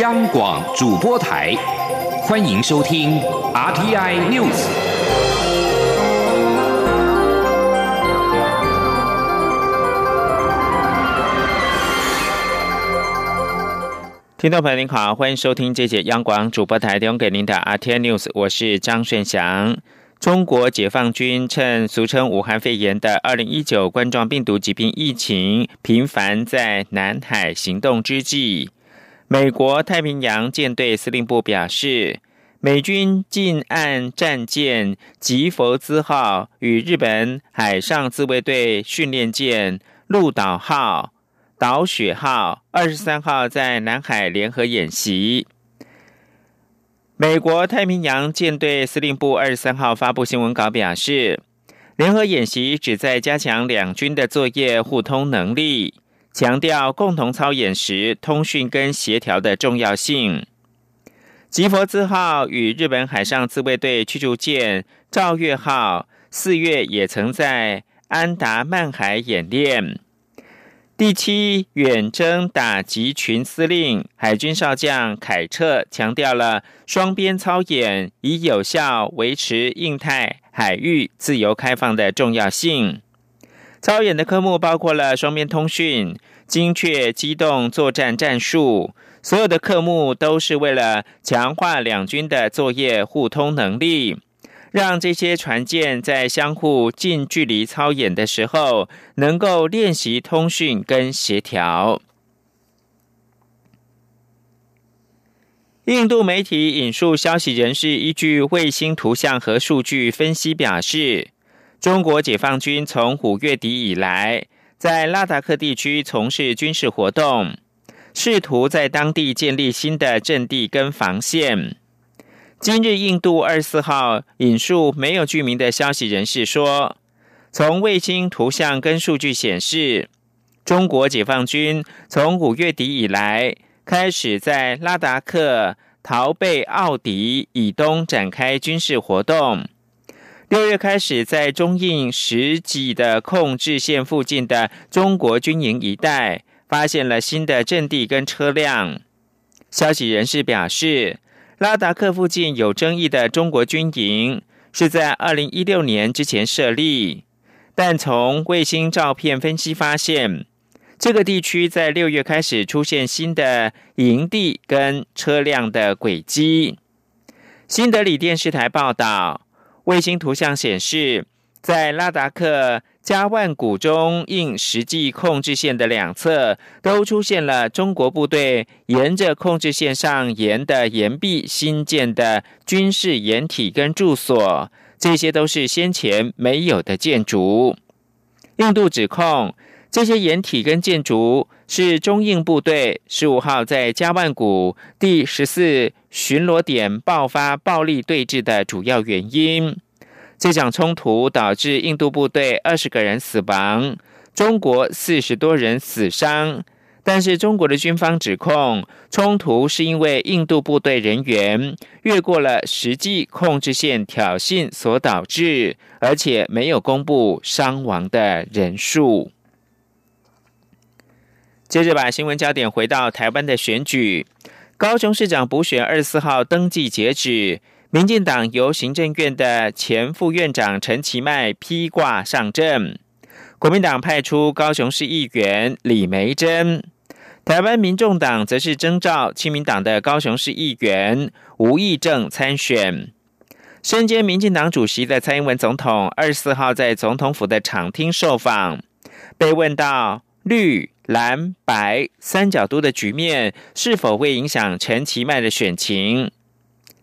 央广主播台，欢迎收听 RTI News。听众朋友您好，欢迎收听这节央广主播台提供给您的 RTI News，我是张顺祥。中国解放军趁俗称武汉肺炎的二零一九冠状病毒疾病疫情频繁在南海行动之际。美国太平洋舰队司令部表示，美军近岸战舰“吉佛兹号”与日本海上自卫队训练舰“鹿岛号”、“岛雪号”二十三号在南海联合演习。美国太平洋舰队司令部二十三号发布新闻稿表示，联合演习旨在加强两军的作业互通能力。强调共同操演时通讯跟协调的重要性。吉佛兹号与日本海上自卫队驱逐舰兆月号四月也曾在安达曼海演练。第七远征打击群司令海军少将凯彻强调了双边操演以有效维持印太海域自由开放的重要性。操演的科目包括了双边通讯、精确机动作战战术，所有的科目都是为了强化两军的作业互通能力，让这些船舰在相互近距离操演的时候，能够练习通讯跟协调。印度媒体引述消息人士依据卫星图像和数据分析表示。中国解放军从五月底以来，在拉达克地区从事军事活动，试图在当地建立新的阵地跟防线。今日，印度二十四号引述没有居民的消息人士说，从卫星图像跟数据显示，中国解放军从五月底以来开始在拉达克陶贝奥迪以东展开军事活动。六月开始，在中印实际的控制线附近的中国军营一带，发现了新的阵地跟车辆。消息人士表示，拉达克附近有争议的中国军营是在二零一六年之前设立，但从卫星照片分析发现，这个地区在六月开始出现新的营地跟车辆的轨迹。新德里电视台报道。卫星图像显示，在拉达克加万谷中印实际控制线的两侧，都出现了中国部队沿着控制线上沿的岩壁新建的军事掩体跟住所，这些都是先前没有的建筑。印度指控这些掩体跟建筑是中印部队十五号在加万谷第十四。巡逻点爆发暴力对峙的主要原因，这场冲突导致印度部队二十个人死亡，中国四十多人死伤。但是中国的军方指控，冲突是因为印度部队人员越过了实际控制线挑衅所导致，而且没有公布伤亡的人数。接着把新闻焦点回到台湾的选举。高雄市长补选二十四号登记截止，民进党由行政院的前副院长陈其迈披挂上阵，国民党派出高雄市议员李梅珍，台湾民众党则是征召亲民党的高雄市议员吴义正参选。身兼民进党主席的蔡英文总统二十四号在总统府的场厅受访，被问到绿。蓝白三角都的局面是否会影响陈其迈的选情？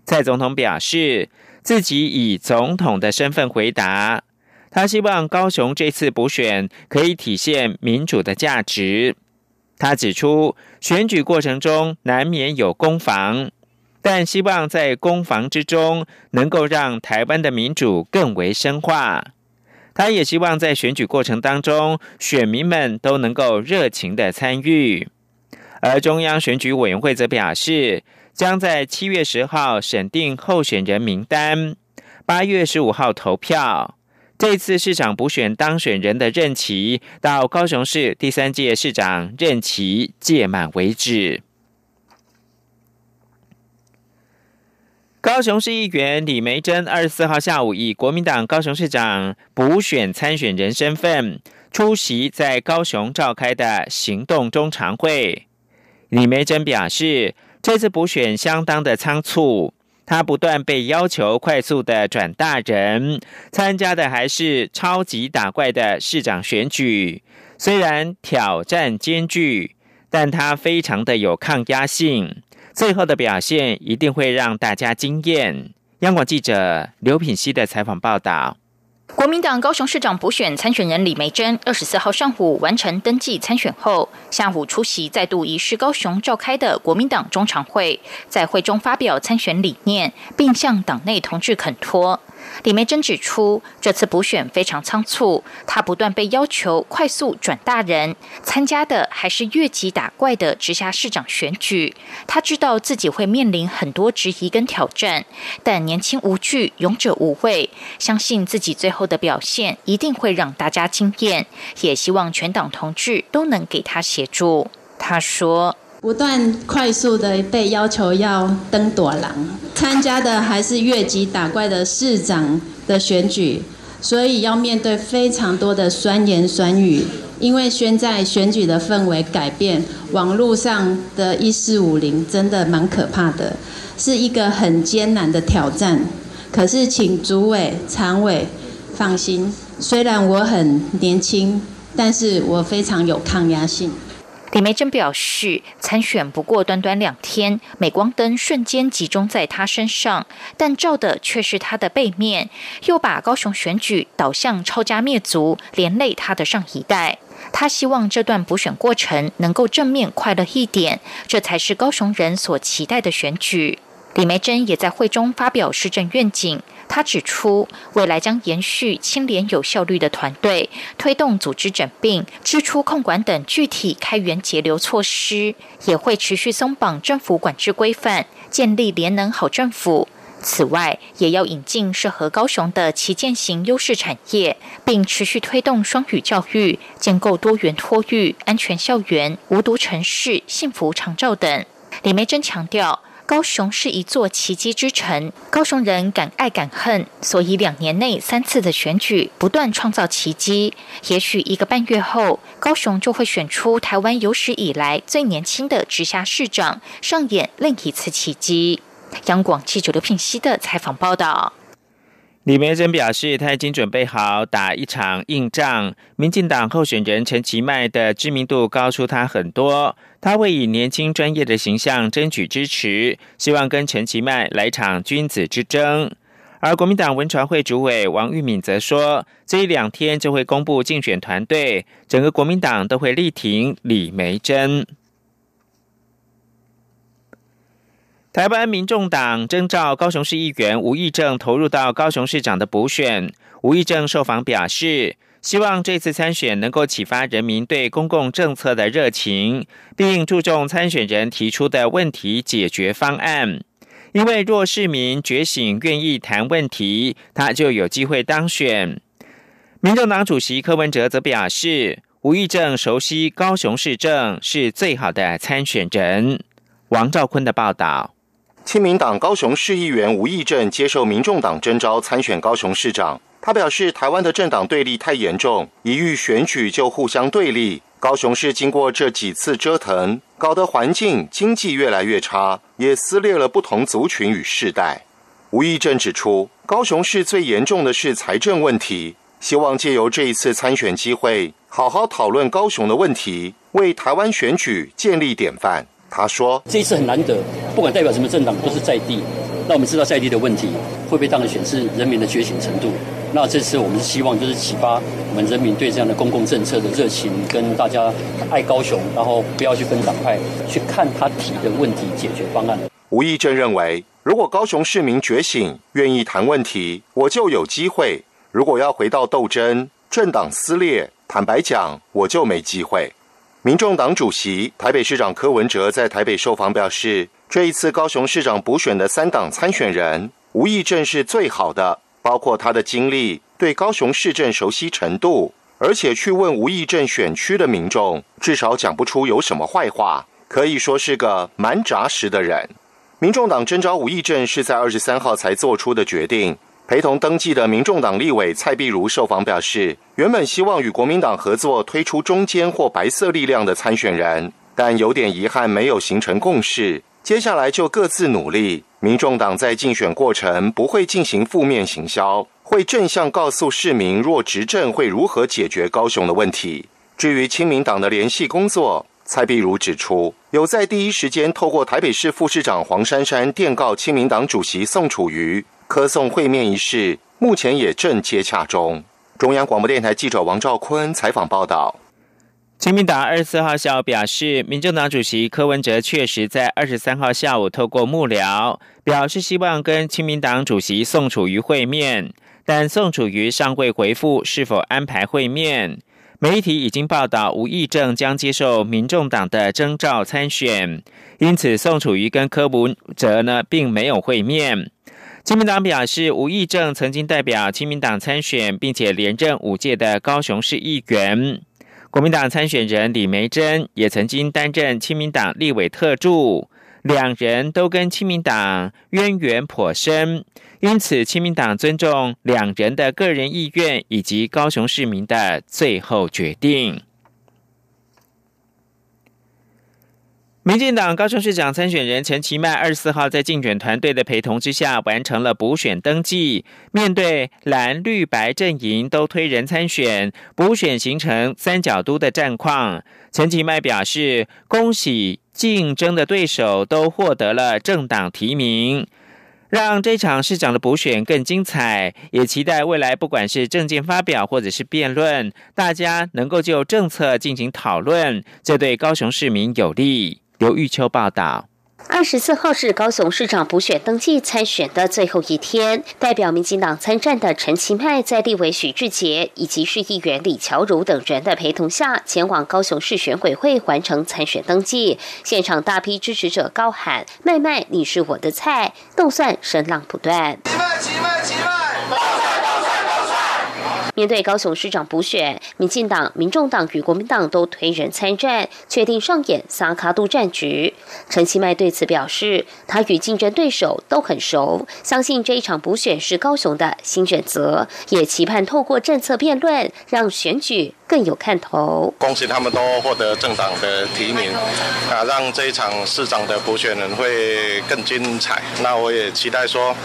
蔡总统表示，自己以总统的身份回答，他希望高雄这次补选可以体现民主的价值。他指出，选举过程中难免有攻防，但希望在攻防之中能够让台湾的民主更为深化。他也希望在选举过程当中，选民们都能够热情的参与。而中央选举委员会则表示，将在七月十号审定候选人名单，八月十五号投票。这次市长补选当选人的任期到高雄市第三届市长任期届满为止。高雄市议员李梅珍二十四号下午以国民党高雄市长补选参选人身份出席在高雄召开的行动中常会。李梅珍表示，这次补选相当的仓促，他不断被要求快速的转大人，参加的还是超级打怪的市长选举，虽然挑战艰巨，但他非常的有抗压性。最后的表现一定会让大家惊艳。央广记者刘品熙的采访报道。国民党高雄市长补选参选人李梅珍，二十四号上午完成登记参选后，下午出席再度移师高雄召开的国民党中常会，在会中发表参选理念，并向党内同志恳托。李梅珍指出，这次补选非常仓促，他不断被要求快速转大人，参加的还是越级打怪的直辖市长选举。他知道自己会面临很多质疑跟挑战，但年轻无惧，勇者无畏，相信自己最后的表现一定会让大家惊艳，也希望全党同志都能给他协助。他说。不断快速的被要求要登朵廊，参加的还是越级打怪的市长的选举，所以要面对非常多的酸言酸语。因为现在选举的氛围改变，网络上的一四五零真的蛮可怕的，是一个很艰难的挑战。可是请主委、常委放心，虽然我很年轻，但是我非常有抗压性。李梅珍表示，参选不过短短两天，镁光灯瞬间集中在他身上，但照的却是他的背面，又把高雄选举导向抄家灭族，连累他的上一代。他希望这段补选过程能够正面快乐一点，这才是高雄人所期待的选举。李梅珍也在会中发表施政愿景。他指出，未来将延续清廉有效率的团队，推动组织整并、支出控管等具体开源节流措施，也会持续松绑政府管制规范，建立联能好政府。此外，也要引进适合高雄的旗舰型优势产业，并持续推动双语教育，建构多元托育、安全校园、无毒城市、幸福长照等。李梅珍强调。高雄是一座奇迹之城，高雄人敢爱敢恨，所以两年内三次的选举不断创造奇迹。也许一个半月后，高雄就会选出台湾有史以来最年轻的直辖市长，上演另一次奇迹。央广记者刘品熙的采访报道。李梅珍表示，他已经准备好打一场硬仗。民进党候选人陈其迈的知名度高出他很多，他会以年轻专业的形象争取支持，希望跟陈其迈来场君子之争。而国民党文传会主委王玉敏则说，这一两天就会公布竞选团队，整个国民党都会力挺李梅珍。台湾民众党征召高雄市议员吴义正投入到高雄市长的补选。吴义正受访表示，希望这次参选能够启发人民对公共政策的热情，并注重参选人提出的问题解决方案。因为若市民觉醒，愿意谈问题，他就有机会当选。民众党主席柯文哲则表示，吴义正熟悉高雄市政，是最好的参选人。王兆坤的报道。亲民党高雄市议员吴义正接受民众党征召参选高雄市长。他表示，台湾的政党对立太严重，一遇选举就互相对立。高雄市经过这几次折腾，搞得环境经济越来越差，也撕裂了不同族群与世代。吴义正指出，高雄市最严重的是财政问题，希望借由这一次参选机会，好好讨论高雄的问题，为台湾选举建立典范。他说：“这一次很难得，不管代表什么政党，都是在地。那我们知道在地的问题会被当选是人民的觉醒程度。那这次我们是希望就是启发我们人民对这样的公共政策的热情，跟大家爱高雄，然后不要去分党派，去看他提的问题解决方案。”吴义正认为，如果高雄市民觉醒，愿意谈问题，我就有机会；如果要回到斗争、政党撕裂，坦白讲，我就没机会。民众党主席、台北市长柯文哲在台北受访表示，这一次高雄市长补选的三党参选人，吴义正是最好的，包括他的经历、对高雄市政熟悉程度，而且去问吴义正选区的民众，至少讲不出有什么坏话，可以说是个蛮扎实的人。民众党征召吴益政是在二十三号才做出的决定。陪同登记的民众党立委蔡碧如受访表示，原本希望与国民党合作推出中间或白色力量的参选人，但有点遗憾没有形成共识。接下来就各自努力。民众党在竞选过程不会进行负面行销，会正向告诉市民若执政会如何解决高雄的问题。至于亲民党的联系工作，蔡碧如指出，有在第一时间透过台北市副市长黄珊珊电告亲民党主席宋楚瑜。科送会面一事，目前也正接洽中。中央广播电台记者王兆坤采访报道。亲民党二十四号下午表示，民政党主席柯文哲确实在二十三号下午透过幕僚表示希望跟亲民党主席宋楚瑜会面，但宋楚瑜尚未回复是否安排会面。媒体已经报道吴益政将接受民众党的征召参选，因此宋楚瑜跟柯文哲呢并没有会面。亲民党表示，吴益政曾经代表亲民党参选，并且连任五届的高雄市议员。国民党参选人李梅珍也曾经担任亲民党立委特助，两人都跟亲民党渊源颇深，因此亲民党尊重两人的个人意愿以及高雄市民的最后决定。民进党高雄市长参选人陈其迈二十四号在竞选团队的陪同之下，完成了补选登记。面对蓝绿白阵营都推人参选，补选形成三角都的战况。陈其迈表示：“恭喜竞争的对手都获得了政党提名，让这场市长的补选更精彩。也期待未来不管是政见发表或者是辩论，大家能够就政策进行讨论，这对高雄市民有利。”刘玉秋报道。二十四号是高雄市长补选登记参选的最后一天，代表民进党参战的陈其迈，在立委许志杰以及市议员李乔如等人的陪同下，前往高雄市选委会完成参选登记。现场大批支持者高喊“麦麦，你是我的菜”，动算声浪不断。面对高雄市长补选，民进党、民众党与国民党都推人参战，确定上演萨卡度战局。陈其迈对此表示，他与竞争对手都很熟，相信这一场补选是高雄的新选择，也期盼透过政策辩论，让选举。更有看头。恭喜他们都获得政党的提名，啊，让这一场市长的补选人会更精彩。那我也期待说，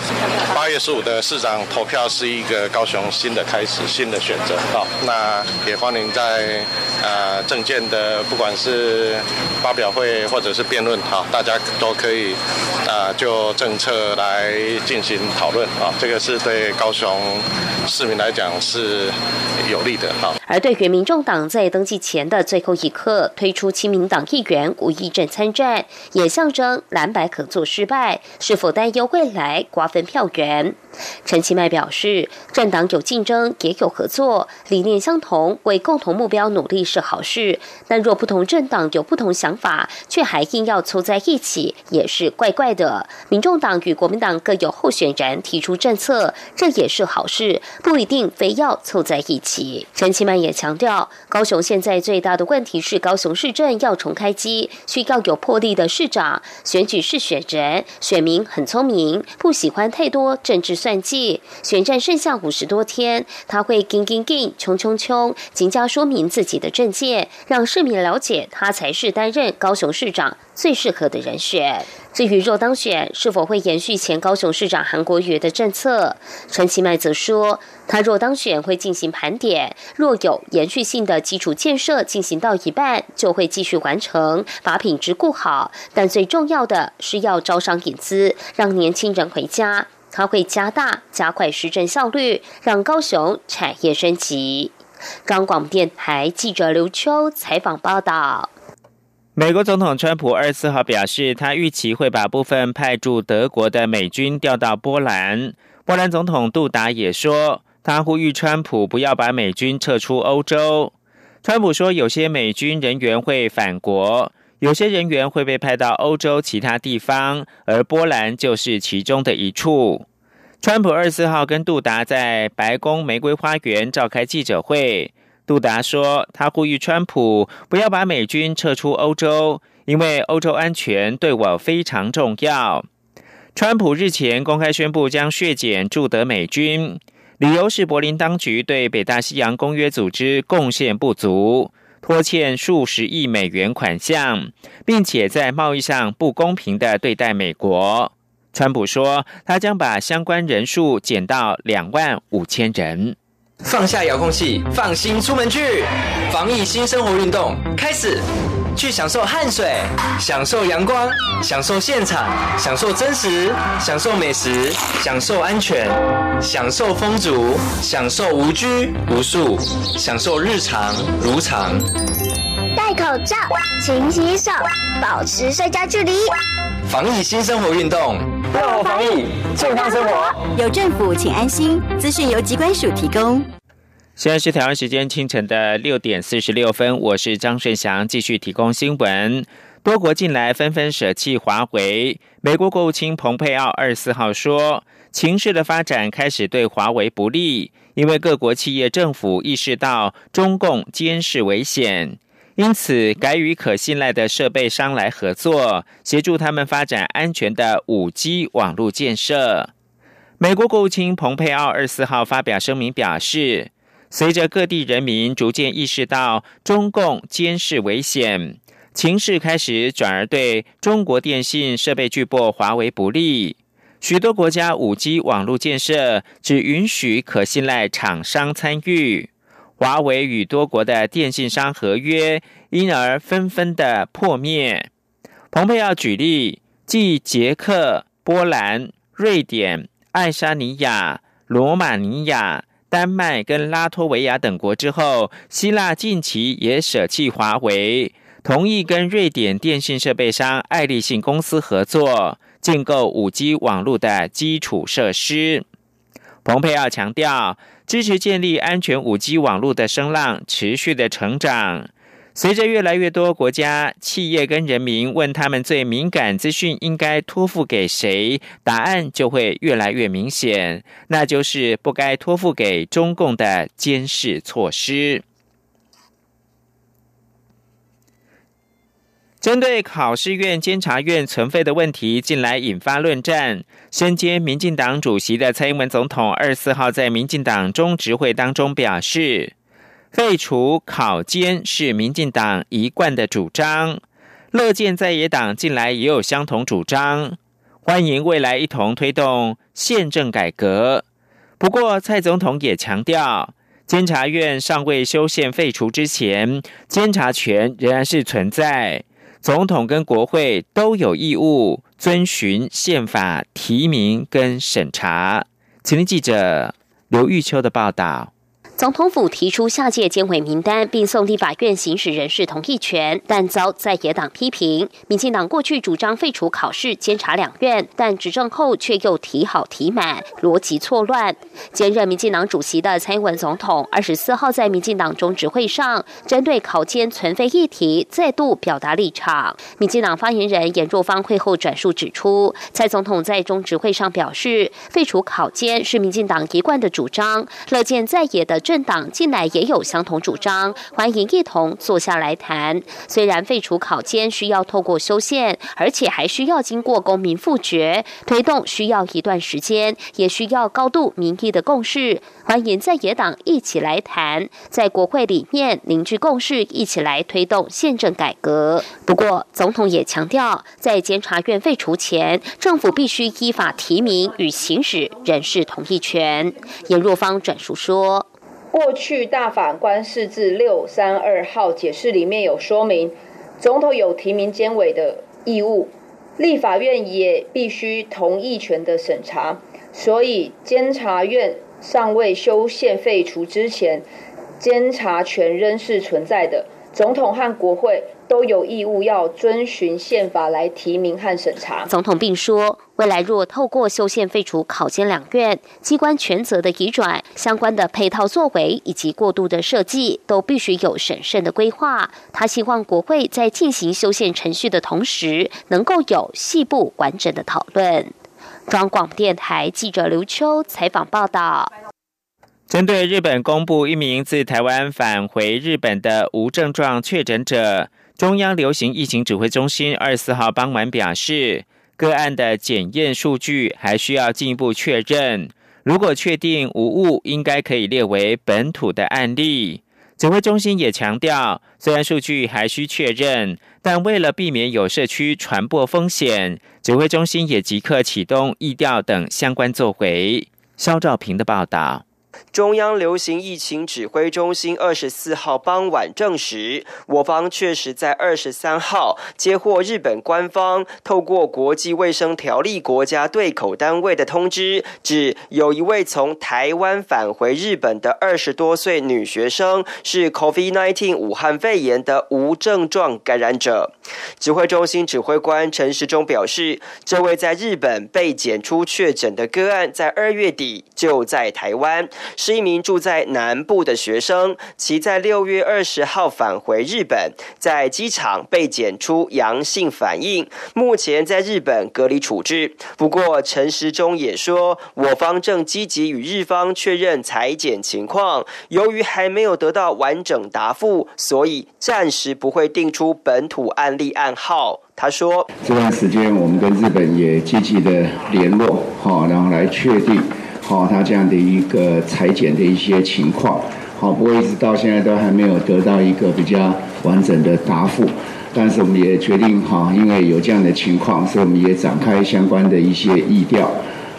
八月十五的市长投票是一个高雄新的开始，新的选择。好，那也欢迎在呃政见的不管是发表会或者是辩论，好，大家都可以啊就政策来进行讨论。啊，这个是对高雄市民来讲是有利的。好，而对于民民众党在登记前的最后一刻推出亲民党议员吴益政参战，也象征蓝白合作失败，是否担忧未来瓜分票源？陈其迈表示，政党有竞争也有合作，理念相同，为共同目标努力是好事。但若不同政党有不同想法，却还硬要凑在一起，也是怪怪的。民众党与国民党各有候选人提出政策，这也是好事，不一定非要凑在一起。陈其迈也强调。高雄现在最大的问题是高雄市政要重开机，需要有魄力的市长。选举是选人，选民很聪明，不喜欢太多政治算计。选战剩下五十多天，他会跟跟跟，冲冲冲，尽加说明自己的政见，让市民了解他才是担任高雄市长最适合的人选。至于若当选，是否会延续前高雄市长韩国瑜的政策？陈其迈则说，他若当选会进行盘点，若有延续性的基础建设进行到一半，就会继续完成，把品质顾好。但最重要的是要招商引资，让年轻人回家。他会加大加快施政效率，让高雄产业升级。中广电台记者刘秋采访报道。美国总统川普二十四号表示，他预期会把部分派驻德国的美军调到波兰。波兰总统杜达也说，他呼吁川普不要把美军撤出欧洲。川普说，有些美军人员会返国，有些人员会被派到欧洲其他地方，而波兰就是其中的一处。川普二十四号跟杜达在白宫玫瑰花园召开记者会。杜达说，他呼吁川普不要把美军撤出欧洲，因为欧洲安全对我非常重要。川普日前公开宣布将削减驻德美军，理由是柏林当局对北大西洋公约组织贡献不足，拖欠数十亿美元款项，并且在贸易上不公平的对待美国。川普说，他将把相关人数减到两万五千人。放下遥控器，放心出门去，防疫新生活运动开始。去享受汗水，享受阳光，享受现场，享受真实，享受美食，享受安全，享受风足，享受无拘无束，享受日常如常。戴口罩，勤洗手，保持社交距离。防疫新生活运动，乐活防疫，健康生活。有政府，请安心。资讯由机关署提供。现在是台湾时间清晨的六点四十六分，我是张顺祥，继续提供新闻。多国近来纷纷舍弃华为，美国国务卿蓬佩奥二十四号说，情势的发展开始对华为不利，因为各国企业政府意识到中共监视危险，因此改与可信赖的设备商来合作，协助他们发展安全的五 G 网络建设。美国国务卿蓬佩奥二十四号发表声明表示。随着各地人民逐渐意识到中共监视危险，情势开始转而对中国电信设备巨擘华为不利。许多国家五 G 网络建设只允许可信赖厂商参与，华为与多国的电信商合约因而纷纷的破灭。蓬佩奥举例，继捷克、波兰、瑞典、爱沙尼亚、罗马尼亚。丹麦跟拉脱维亚等国之后，希腊近期也舍弃华为，同意跟瑞典电信设备商爱立信公司合作，建构五 G 网络的基础设施。蓬佩奥强调，支持建立安全五 G 网络的声浪持续的成长。随着越来越多国家、企业跟人民问他们最敏感资讯应该托付给谁，答案就会越来越明显，那就是不该托付给中共的监视措施。针对考试院、监察院存废的问题，近来引发论战。身兼民进党主席的蔡英文总统二十四号在民进党中执会当中表示。废除考监是民进党一贯的主张，乐见在野党近来也有相同主张，欢迎未来一同推动宪政改革。不过，蔡总统也强调，监察院尚未修宪废除之前，监察权仍然是存在，总统跟国会都有义务遵循宪法提名跟审查。请听记者刘玉秋的报道。总统府提出下届监委名单，并送立法院行使人事同意权，但遭在野党批评。民进党过去主张废除考试监察两院，但执政后却又提好提满，逻辑错乱。兼任民进党主席的蔡英文总统二十四号在民进党中执会上，针对考监存废议题再度表达立场。民进党发言人严若芳会后转述指出，蔡总统在中执会上表示，废除考监是民进党一贯的主张，乐见在野的。政党近来也有相同主张，欢迎一同坐下来谈。虽然废除考监需要透过修宪，而且还需要经过公民复决推动，需要一段时间，也需要高度民意的共识。欢迎在野党一起来谈，在国会里面凝聚共识，一起来推动宪政改革。不过，总统也强调，在监察院废除前，政府必须依法提名与行使人事同意权。严若芳转述说。过去大法官释字六三二号解释里面有说明，总统有提名监委的义务，立法院也必须同意权的审查，所以监察院尚未修宪废除之前，监察权仍是存在的，总统和国会。都有义务要遵循宪法来提名和审查。总统并说，未来若透过修宪废除考监两院机关权责的移转，相关的配套作为以及过渡的设计，都必须有审慎的规划。他希望国会在进行修宪程序的同时，能够有细部完整的讨论。中央广播电台记者刘秋采访报道。针对日本公布一名自台湾返回日本的无症状确诊者。中央流行疫情指挥中心二十四号傍晚表示，个案的检验数据还需要进一步确认。如果确定无误，应该可以列为本土的案例。指挥中心也强调，虽然数据还需确认，但为了避免有社区传播风险，指挥中心也即刻启动疫调等相关作为。肖兆平的报道。中央流行疫情指挥中心二十四号傍晚证实，我方确实在二十三号接获日本官方透过国际卫生条例国家对口单位的通知，指有一位从台湾返回日本的二十多岁女学生是 COVID-19 武汉肺炎的无症状感染者。指挥中心指挥官陈时中表示，这位在日本被检出确诊的个案，在二月底就在台湾。是一名住在南部的学生，其在六月二十号返回日本，在机场被检出阳性反应，目前在日本隔离处置。不过陈时中也说，我方正积极与日方确认裁检情况，由于还没有得到完整答复，所以暂时不会定出本土案例暗号。他说，这段时间我们跟日本也积极的联络，好，然后来确定。好，他这样的一个裁剪的一些情况，好，不过一直到现在都还没有得到一个比较完整的答复。但是我们也决定，哈，因为有这样的情况，所以我们也展开相关的一些议调。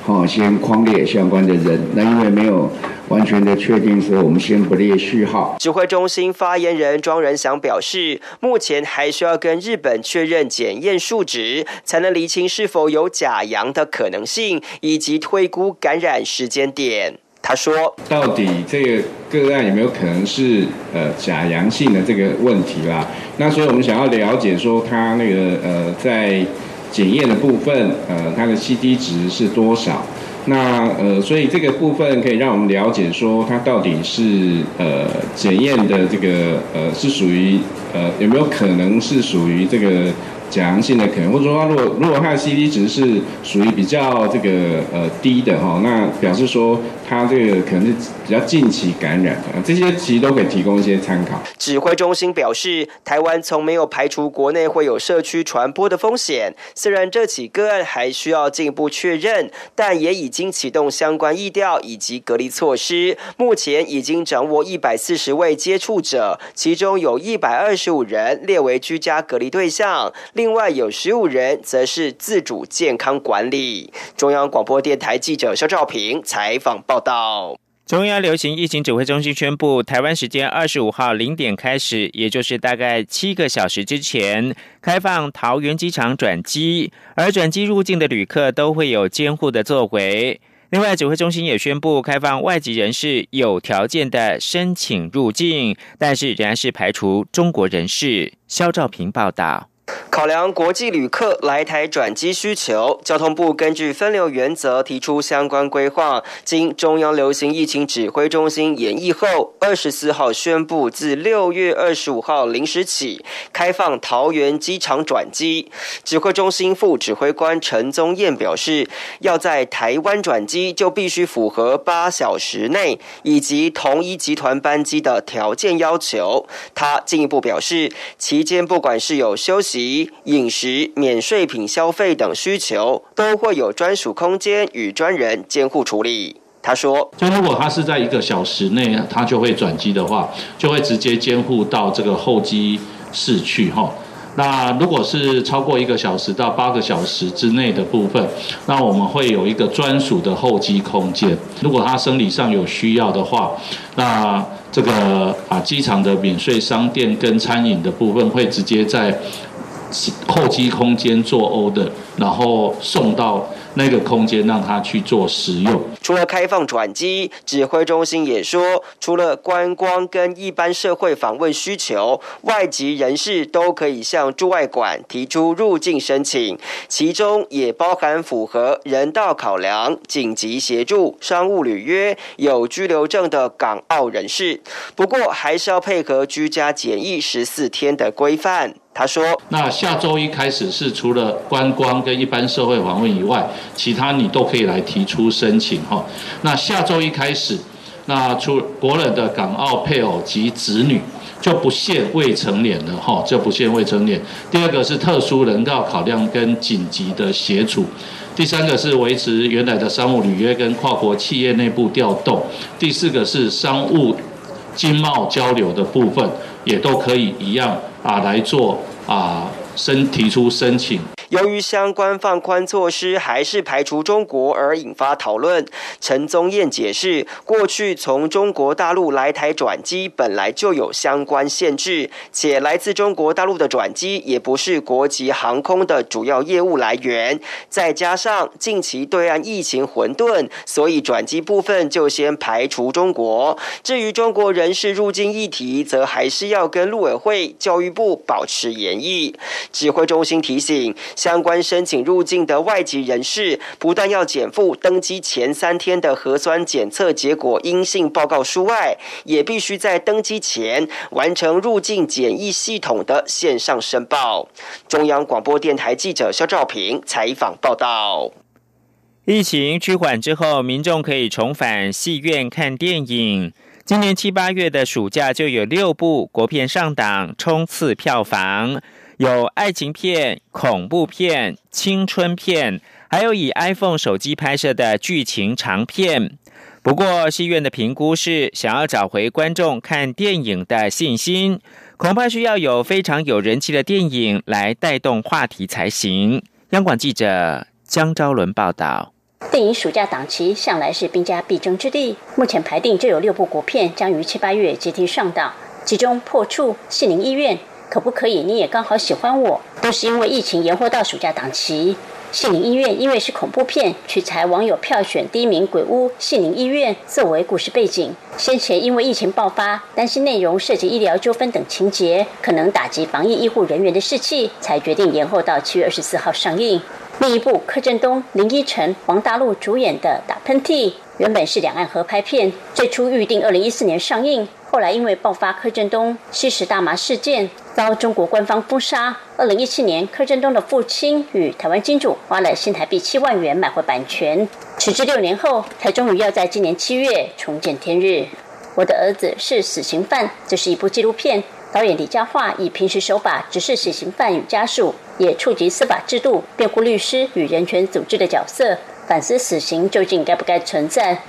哦，先框列相关的人，那因为没有完全的确定，所以我们先不列序号。指挥中心发言人庄仁祥表示，目前还需要跟日本确认检验数值，才能厘清是否有假阳的可能性，以及推估感染时间点。他说：“到底这个个案有没有可能是呃假阳性的这个问题啦？那所以我们想要了解说，他那个呃在。”检验的部分，呃，它的 C D 值是多少？那呃，所以这个部分可以让我们了解说，它到底是呃检验的这个呃是属于呃有没有可能是属于这个。假阳性的可能，或者说，如果如果它的 C D 值是属于比较这个呃低的哈，那表示说它这个可能是比较近期感染的，这些其实都可以提供一些参考。指挥中心表示，台湾从没有排除国内会有社区传播的风险，虽然这起个案还需要进一步确认，但也已经启动相关疫调以及隔离措施。目前已经掌握一百四十位接触者，其中有一百二十五人列为居家隔离对象。另外有十五人则是自主健康管理。中央广播电台记者肖兆平采访报道。中央流行疫情指挥中心宣布，台湾时间二十五号零点开始，也就是大概七个小时之前，开放桃园机场转机，而转机入境的旅客都会有监护的作为。另外，指挥中心也宣布开放外籍人士有条件的申请入境，但是仍然是排除中国人士。肖兆平报道。考量国际旅客来台转机需求，交通部根据分流原则提出相关规划。经中央流行疫情指挥中心演绎后，二十四号宣布，自六月二十五号零时起开放桃园机场转机。指挥中心副指挥官陈宗彦表示，要在台湾转机，就必须符合八小时内以及同一集团班机的条件要求。他进一步表示，期间不管是有休息。饮食、免税品消费等需求，都会有专属空间与专人监护处理。他说：“就如果他是在一个小时内，他就会转机的话，就会直接监护到这个候机室去哈。那如果是超过一个小时到八个小时之内的部分，那我们会有一个专属的候机空间。如果他生理上有需要的话，那这个啊机场的免税商店跟餐饮的部分会直接在。”候机空间做 O 的，然后送到那个空间让他去做使用。除了开放转机，指挥中心也说，除了观光跟一般社会访问需求，外籍人士都可以向驻外馆提出入境申请，其中也包含符合人道考量、紧急协助、商务履约、有居留证的港澳人士。不过，还是要配合居家检疫十四天的规范。他说：“那下周一开始是除了观光跟一般社会访问以外，其他你都可以来提出申请哈。那下周一开始，那出国人的港澳配偶及子女就不限未成年了哈，就不限未成年。第二个是特殊人道考量跟紧急的协助。第三个是维持原来的商务履约跟跨国企业内部调动。第四个是商务经贸交流的部分，也都可以一样啊来做啊申提出申请。由于相关放宽措施还是排除中国而引发讨论，陈宗彦解释，过去从中国大陆来台转机本来就有相关限制，且来自中国大陆的转机也不是国际航空的主要业务来源，再加上近期对岸疫情混沌，所以转机部分就先排除中国。至于中国人士入境议题，则还是要跟陆委会、教育部保持严议。指挥中心提醒。相关申请入境的外籍人士，不但要减负登机前三天的核酸检测结果阴性报告书外，也必须在登机前完成入境检疫系统的线上申报。中央广播电台记者肖兆平采访报道。疫情趋缓之后，民众可以重返戏院看电影。今年七八月的暑假就有六部国片上档，冲刺票房。有爱情片、恐怖片、青春片，还有以 iPhone 手机拍摄的剧情长片。不过，戏院的评估是，想要找回观众看电影的信心，恐怕需要有非常有人气的电影来带动话题才行。央广记者江昭伦报道。电影暑假档期向来是兵家必争之地，目前排定就有六部国片将于七八月接替上档，其中《破处》《杏林医院》。可不可以？你也刚好喜欢我，都是因为疫情延后到暑假档期。杏林医院因为是恐怖片，取材网友票选第一名鬼屋杏林医院作为故事背景。先前因为疫情爆发，担心内容涉及医疗纠纷等情节，可能打击防疫医护人员的士气，才决定延后到七月二十四号上映。另一部柯震东、林依晨、王大陆主演的《打喷嚏》，原本是两岸合拍片，最初预定二零一四年上映。后来因为爆发柯震东吸食大麻事件，遭中国官方封杀。二零一七年，柯震东的父亲与台湾金主花了新台币七万元买回版权，迟至六年后，才终于要在今年七月重见天日。我的儿子是死刑犯，这是一部纪录片。导演李佳桦以平时手法直视死刑犯与家属，也触及司法制度、辩护律师与人权组织的角色，反思死刑究竟该不该存在。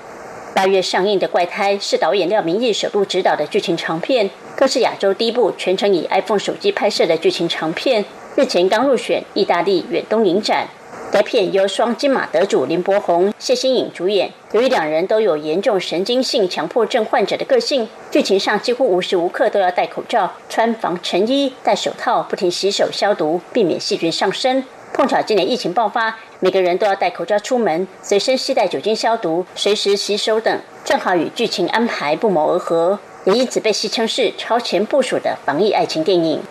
八月上映的《怪胎》是导演廖明义首度执导的剧情长片，更是亚洲第一部全程以 iPhone 手机拍摄的剧情长片。日前刚入选意大利远东影展。该片由双金马得主林柏宏、谢欣颖主演。由于两人都有严重神经性强迫症患者的个性，剧情上几乎无时无刻都要戴口罩、穿防尘衣、戴手套，不停洗手消毒，避免细菌上身。碰巧今年疫情爆发，每个人都要戴口罩出门，随身携带酒精消毒，随时洗手等，正好与剧情安排不谋而合，也因此被戏称是超前部署的防疫爱情电影。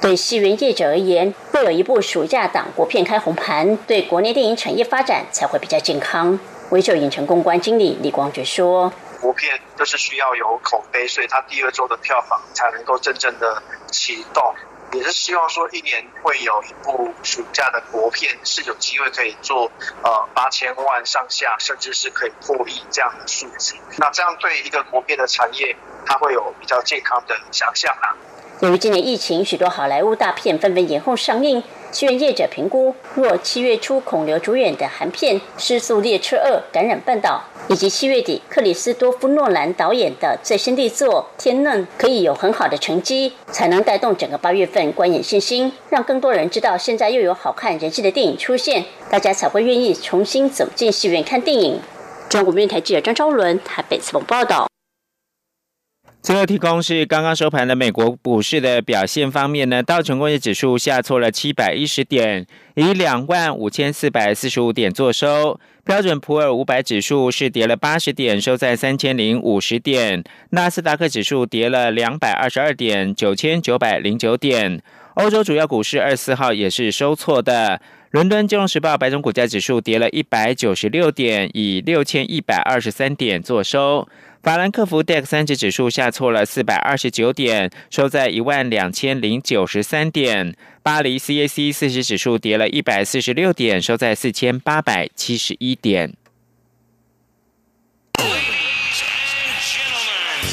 对戏院业者而言，会有一部暑假档国片开红盘，对国内电影产业发展才会比较健康。微秀影城公关经理李光觉说：“国片都是需要有口碑，所以它第二周的票房才能够真正的启动。”也是希望说，一年会有一部暑假的国片是有机会可以做呃八千万上下，甚至是可以破亿这样的数字。那这样对一个国片的产业，它会有比较健康的想象啊。由于今年疫情，许多好莱坞大片纷纷延后上映。戏院业者评估，若七月初孔刘主演的韩片《失速列车二：感染半岛》，以及七月底克里斯多夫诺兰导演的最新力作《天论》可以有很好的成绩，才能带动整个八月份观影信心，让更多人知道现在又有好看人气的电影出现，大家才会愿意重新走进戏院看电影。中国电台记者张昭伦台北采访报道。最后提供是刚刚收盘的美国股市的表现方面呢，道琼工业指数下挫了七百一十点，以两万五千四百四十五点作收。标准普尔五百指数是跌了八十点，收在三千零五十点。纳斯达克指数跌了两百二十二点，九千九百零九点。欧洲主要股市二四号也是收错的。伦敦金融时报白种股价指数跌了一百九十六点，以六千一百二十三点作收。法兰克福 DAX 三十指数下挫了四百二十九点，收在一万两千零九十三点。巴黎 CAC 四十指数跌了一百四十六点，收在四千八百七十一点。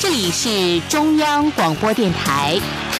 这里是中央广播电台